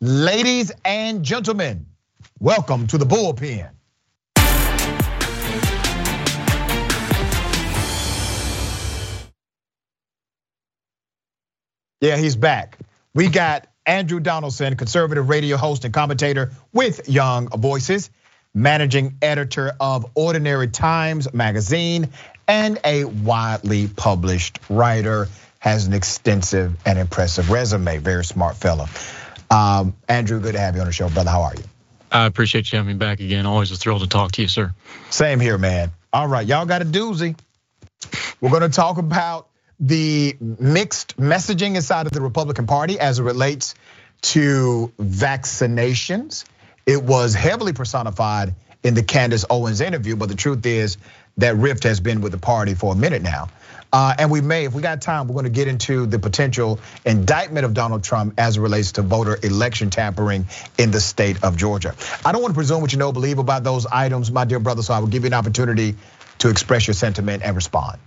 Ladies and gentlemen, welcome to the bullpen. Yeah, he's back. We got Andrew Donaldson, conservative radio host and commentator with Young Voices, managing editor of Ordinary Times magazine, and a widely published writer. Has an extensive and impressive resume. Very smart fellow. Um, Andrew, good to have you on the show, brother. How are you? I appreciate you having me back again. Always a thrill to talk to you, sir. Same here, man. All right, y'all got a doozy. We're gonna talk about the mixed messaging inside of the Republican Party as it relates to vaccinations. It was heavily personified in the Candace Owens interview, but the truth is that rift has been with the party for a minute now. Uh, and we may, if we got time, we're going to get into the potential indictment of Donald Trump as it relates to voter election tampering in the state of Georgia. I don't want to presume what you know, believe about those items, my dear brother. So I will give you an opportunity to express your sentiment and respond.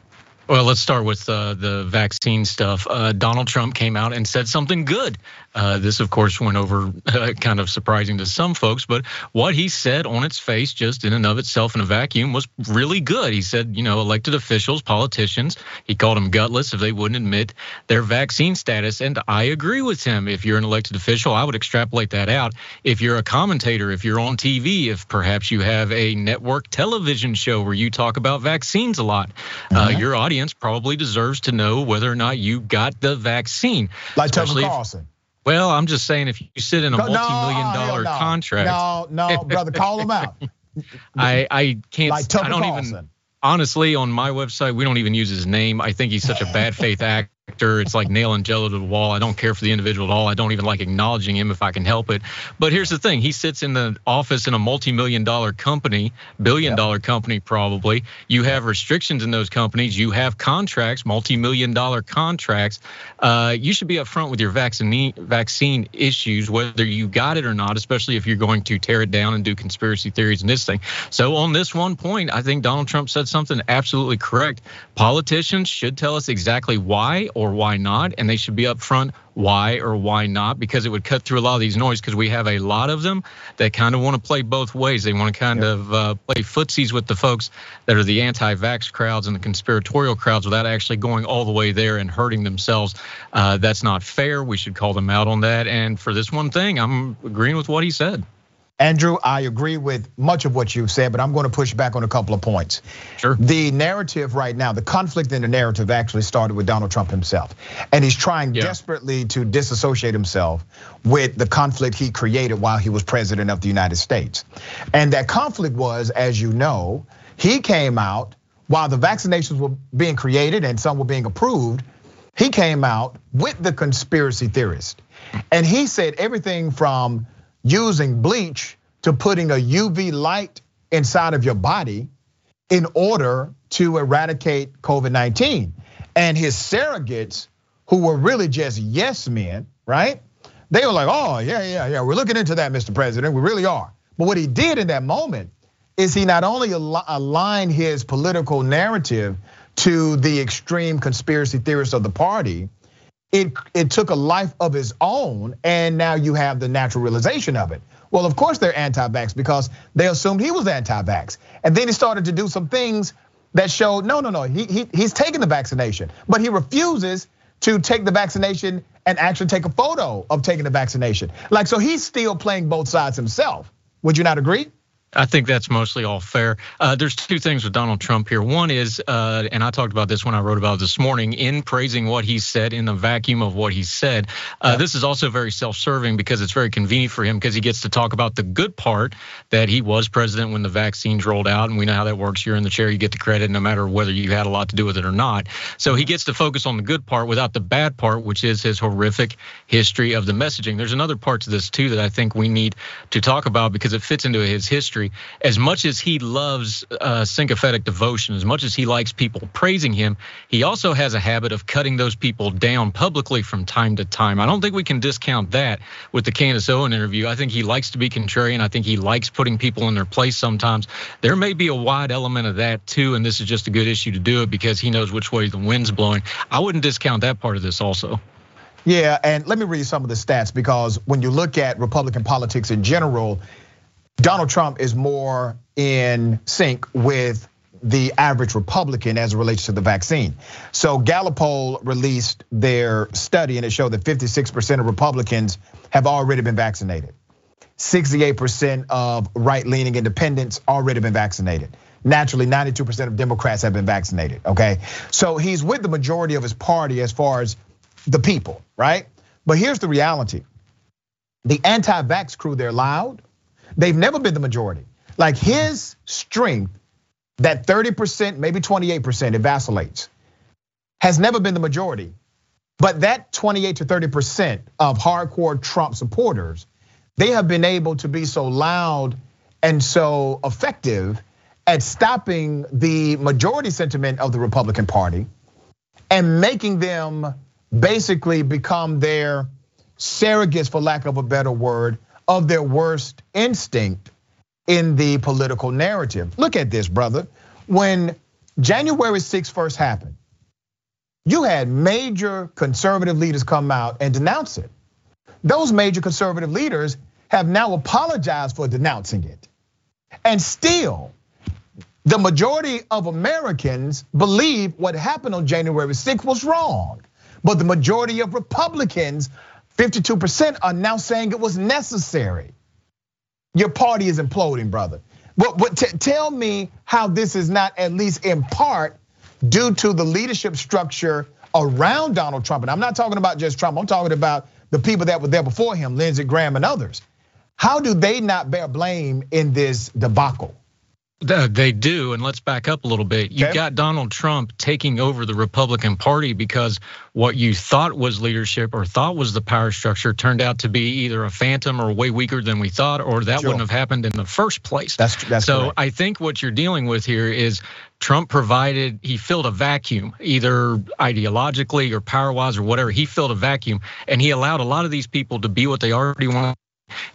Well, let's start with uh, the vaccine stuff. Uh, Donald Trump came out and said something good. Uh, this, of course, went over uh, kind of surprising to some folks, but what he said on its face, just in and of itself in a vacuum, was really good. He said, you know, elected officials, politicians, he called them gutless if they wouldn't admit their vaccine status. And I agree with him. If you're an elected official, I would extrapolate that out. If you're a commentator, if you're on TV, if perhaps you have a network television show where you talk about vaccines a lot, uh, mm-hmm. your audience probably deserves to know whether or not you got the vaccine. Like Tucker Carlson. Well, I'm just saying if you sit in a multi-million dollar no, contract. No, no, brother, call him out. I I can't. Like I don't Carlson. even. Honestly, on my website, we don't even use his name. I think he's such a bad faith actor actor. It's like nailing jello to the wall. I don't care for the individual at all. I don't even like acknowledging him if I can help it. But here's the thing he sits in the office in a multi million dollar company, billion dollar company probably. You have restrictions in those companies. You have contracts, multi million dollar contracts. Uh, you should be upfront with your vaccine, vaccine issues, whether you got it or not, especially if you're going to tear it down and do conspiracy theories and this thing. So, on this one point, I think Donald Trump said something absolutely correct. Politicians should tell us exactly why or why not, and they should be upfront why or why not, because it would cut through a lot of these noise. Because we have a lot of them that kind of want to play both ways. They want to kind yep. of uh, play footsies with the folks that are the anti-vax crowds and the conspiratorial crowds without actually going all the way there and hurting themselves. Uh, that's not fair. We should call them out on that. And for this one thing, I'm agreeing with what he said. Andrew, I agree with much of what you've said, but I'm going to push back on a couple of points. Sure. The narrative right now, the conflict in the narrative actually started with Donald Trump himself. And he's trying yeah. desperately to disassociate himself with the conflict he created while he was president of the United States. And that conflict was, as you know, he came out while the vaccinations were being created and some were being approved. He came out with the conspiracy theorist. And he said everything from using bleach to putting a UV light inside of your body in order to eradicate COVID 19. And his surrogates, who were really just yes men, right? They were like, oh, yeah, yeah, yeah, we're looking into that, Mr. President, we really are. But what he did in that moment is he not only aligned his political narrative to the extreme conspiracy theorists of the party, it, it took a life of its own, and now you have the natural realization of it. Well, of course they're anti-vax because they assumed he was anti-vax. And then he started to do some things that showed, no, no, no, he, he he's taking the vaccination, but he refuses to take the vaccination and actually take a photo of taking the vaccination. Like, so he's still playing both sides himself. Would you not agree? I think that's mostly all fair. Uh, there's two things with Donald Trump here. One is, uh, and I talked about this when I wrote about it this morning, in praising what he said in the vacuum of what he said. Uh, yeah. This is also very self-serving because it's very convenient for him because he gets to talk about the good part that he was president when the vaccines rolled out, and we know how that works. You're in the chair, you get the credit, no matter whether you had a lot to do with it or not. So he gets to focus on the good part without the bad part, which is his horrific history of the messaging. There's another part to this too that I think we need to talk about because it fits into his history as much as he loves uh, devotion, as much as he likes people praising him, he also has a habit of cutting those people down publicly from time to time. I don't think we can discount that with the Candace Owen interview. I think he likes to be contrarian. I think he likes putting people in their place sometimes. There may be a wide element of that too, and this is just a good issue to do it because he knows which way the wind's blowing. I wouldn't discount that part of this also. Yeah, and let me read some of the stats because when you look at Republican politics in general, Donald Trump is more in sync with the average Republican as it relates to the vaccine. So Gallup poll released their study and it showed that 56% of Republicans have already been vaccinated. 68% of right-leaning independents already been vaccinated. Naturally, 92% of Democrats have been vaccinated, okay? So he's with the majority of his party as far as the people, right? But here's the reality. The anti-vax crew, they're loud. They've never been the majority. Like his strength, that 30%, maybe 28%, it vacillates, has never been the majority. But that 28 to 30% of hardcore Trump supporters, they have been able to be so loud and so effective at stopping the majority sentiment of the Republican Party and making them basically become their surrogates, for lack of a better word, of their worst instinct in the political narrative. Look at this, brother. When January 6th first happened, you had major conservative leaders come out and denounce it. Those major conservative leaders have now apologized for denouncing it. And still, the majority of Americans believe what happened on January 6th was wrong. But the majority of Republicans, 52%, are now saying it was necessary. Your party is imploding, brother. But, but tell me how this is not at least in part due to the leadership structure around Donald Trump. And I'm not talking about just Trump, I'm talking about the people that were there before him, Lindsey Graham and others. How do they not bear blame in this debacle? They do, and let's back up a little bit. You okay. got Donald Trump taking over the Republican Party because what you thought was leadership or thought was the power structure turned out to be either a phantom or way weaker than we thought, or that sure. wouldn't have happened in the first place. That's that's so. Correct. I think what you're dealing with here is Trump provided he filled a vacuum, either ideologically or power wise or whatever. He filled a vacuum, and he allowed a lot of these people to be what they already want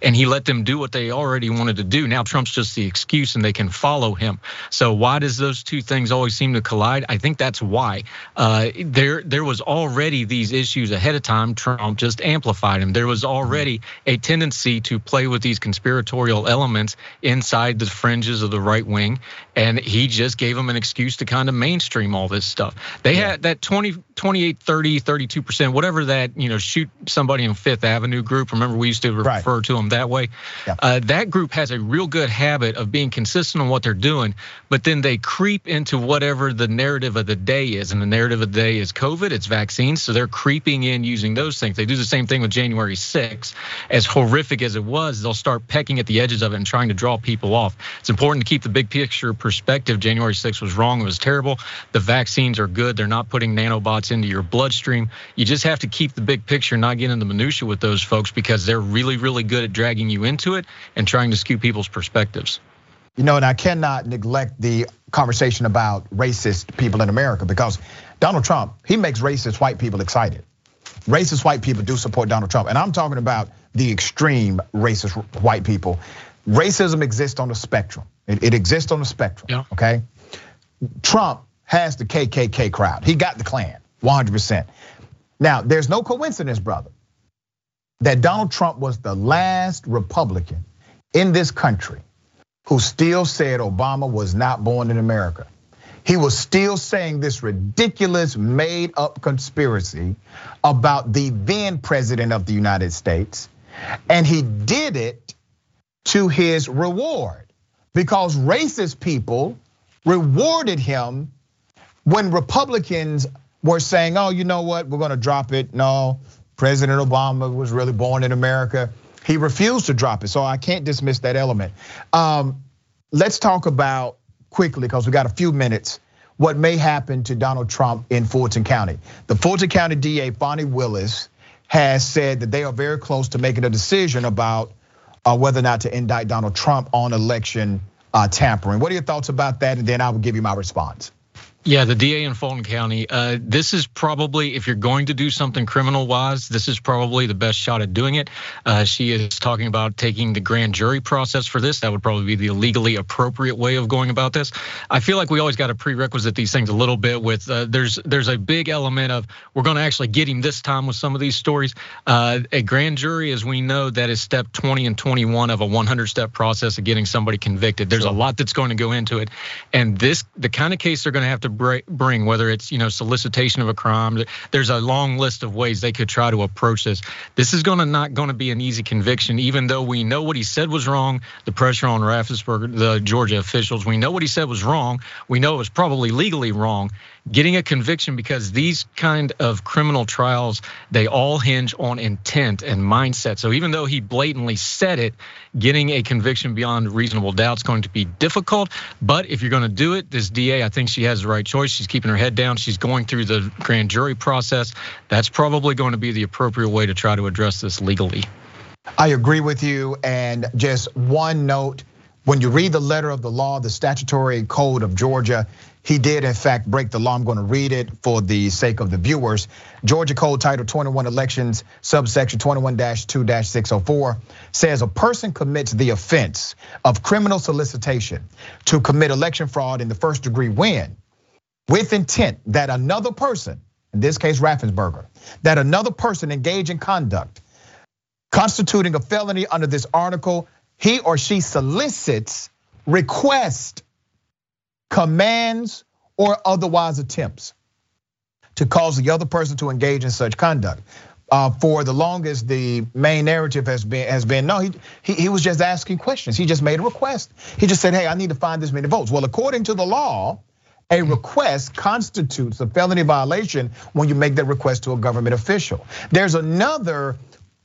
and he let them do what they already wanted to do. Now Trump's just the excuse and they can follow him. So why does those two things always seem to collide? I think that's why. Uh, there there was already these issues ahead of time. Trump just amplified them. There was already a tendency to play with these conspiratorial elements inside the fringes of the right wing, and he just gave them an excuse to kind of mainstream all this stuff. They yeah. had that 20, 28, 30, 32%, whatever that, you know, shoot somebody in Fifth Avenue group. Remember, we used to refer right. To them that way. Yeah. Uh, that group has a real good habit of being consistent on what they're doing, but then they creep into whatever the narrative of the day is. And the narrative of the day is COVID, it's vaccines. So they're creeping in using those things. They do the same thing with January 6th. As horrific as it was, they'll start pecking at the edges of it and trying to draw people off. It's important to keep the big picture perspective. January 6th was wrong, it was terrible. The vaccines are good, they're not putting nanobots into your bloodstream. You just have to keep the big picture, not get into minutia with those folks because they're really, really good good at dragging you into it and trying to skew people's perspectives. You know, and I cannot neglect the conversation about racist people in America because Donald Trump, he makes racist white people excited. Racist white people do support Donald Trump. And I'm talking about the extreme racist white people. Racism exists on the spectrum. It, it exists on the spectrum, yeah. okay? Trump has the KKK crowd. He got the Klan, 100%. Now, there's no coincidence, brother, that Donald Trump was the last Republican in this country who still said Obama was not born in America. He was still saying this ridiculous made up conspiracy about the then president of the United States. And he did it to his reward because racist people rewarded him when Republicans were saying, oh, you know what, we're gonna drop it. No, President Obama was really born in America. He refused to drop it, so I can't dismiss that element. Um, let's talk about quickly, because we got a few minutes, what may happen to Donald Trump in Fulton County. The Fulton County DA, Fani Willis, has said that they are very close to making a decision about uh, whether or not to indict Donald Trump on election uh, tampering. What are your thoughts about that? And then I will give you my response. Yeah, the DA in Fulton County. Uh, this is probably, if you're going to do something criminal wise, this is probably the best shot at doing it. Uh, she is talking about taking the grand jury process for this. That would probably be the legally appropriate way of going about this. I feel like we always got to prerequisite these things a little bit with uh, there's there's a big element of we're going to actually get him this time with some of these stories. Uh, a grand jury, as we know, that is step 20 and 21 of a 100 step process of getting somebody convicted. There's sure. a lot that's going to go into it, and this the kind of case they're going to have to bring, whether it's you know solicitation of a crime. There's a long list of ways they could try to approach this. This is going to not going to be an easy conviction, even though we know what he said was wrong. The pressure on Raffensperger, the Georgia officials, we know what he said was wrong. We know it was probably legally wrong getting a conviction because these kind of criminal trials they all hinge on intent and mindset. So even though he blatantly said it getting a conviction beyond reasonable doubt is going to be difficult. But if you're going to do it this da i think she has the right choice. She's keeping her head down. She's going through the grand jury process. That's probably going to be the appropriate way to try to address this legally. I agree with you. And just one note when you read the letter of the law the statutory code of georgia he did, in fact, break the law. I'm going to read it for the sake of the viewers. Georgia Code Title 21 Elections, subsection 21 2 604 says a person commits the offense of criminal solicitation to commit election fraud in the first degree when, with intent that another person, in this case Raffensperger, that another person engage in conduct constituting a felony under this article, he or she solicits, requests, commands, or otherwise attempts to cause the other person to engage in such conduct. Uh, for the longest, the main narrative has been has been no, he, he he was just asking questions. He just made a request. He just said, "Hey, I need to find this many votes." Well, according to the law, a request constitutes a felony violation when you make that request to a government official. There's another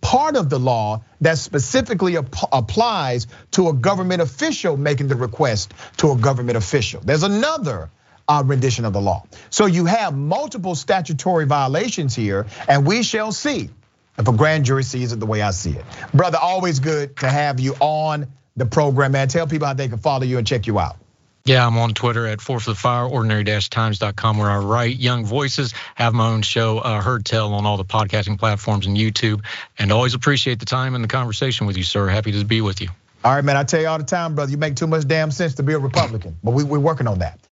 part of the law that specifically applies to a government official making the request to a government official. There's another uh, rendition of the law. So you have multiple statutory violations here, and we shall see if a grand jury sees it the way I see it. Brother, always good to have you on the program, man. Tell people how they can follow you and check you out. Yeah, I'm on Twitter at Four for the Fire, ordinary-times.com, where I write young voices, have my own show, uh, Heard Tell, on all the podcasting platforms and YouTube. And always appreciate the time and the conversation with you, sir. Happy to be with you. All right, man. I tell you all the time, brother, you make too much damn sense to be a Republican, but we, we're working on that.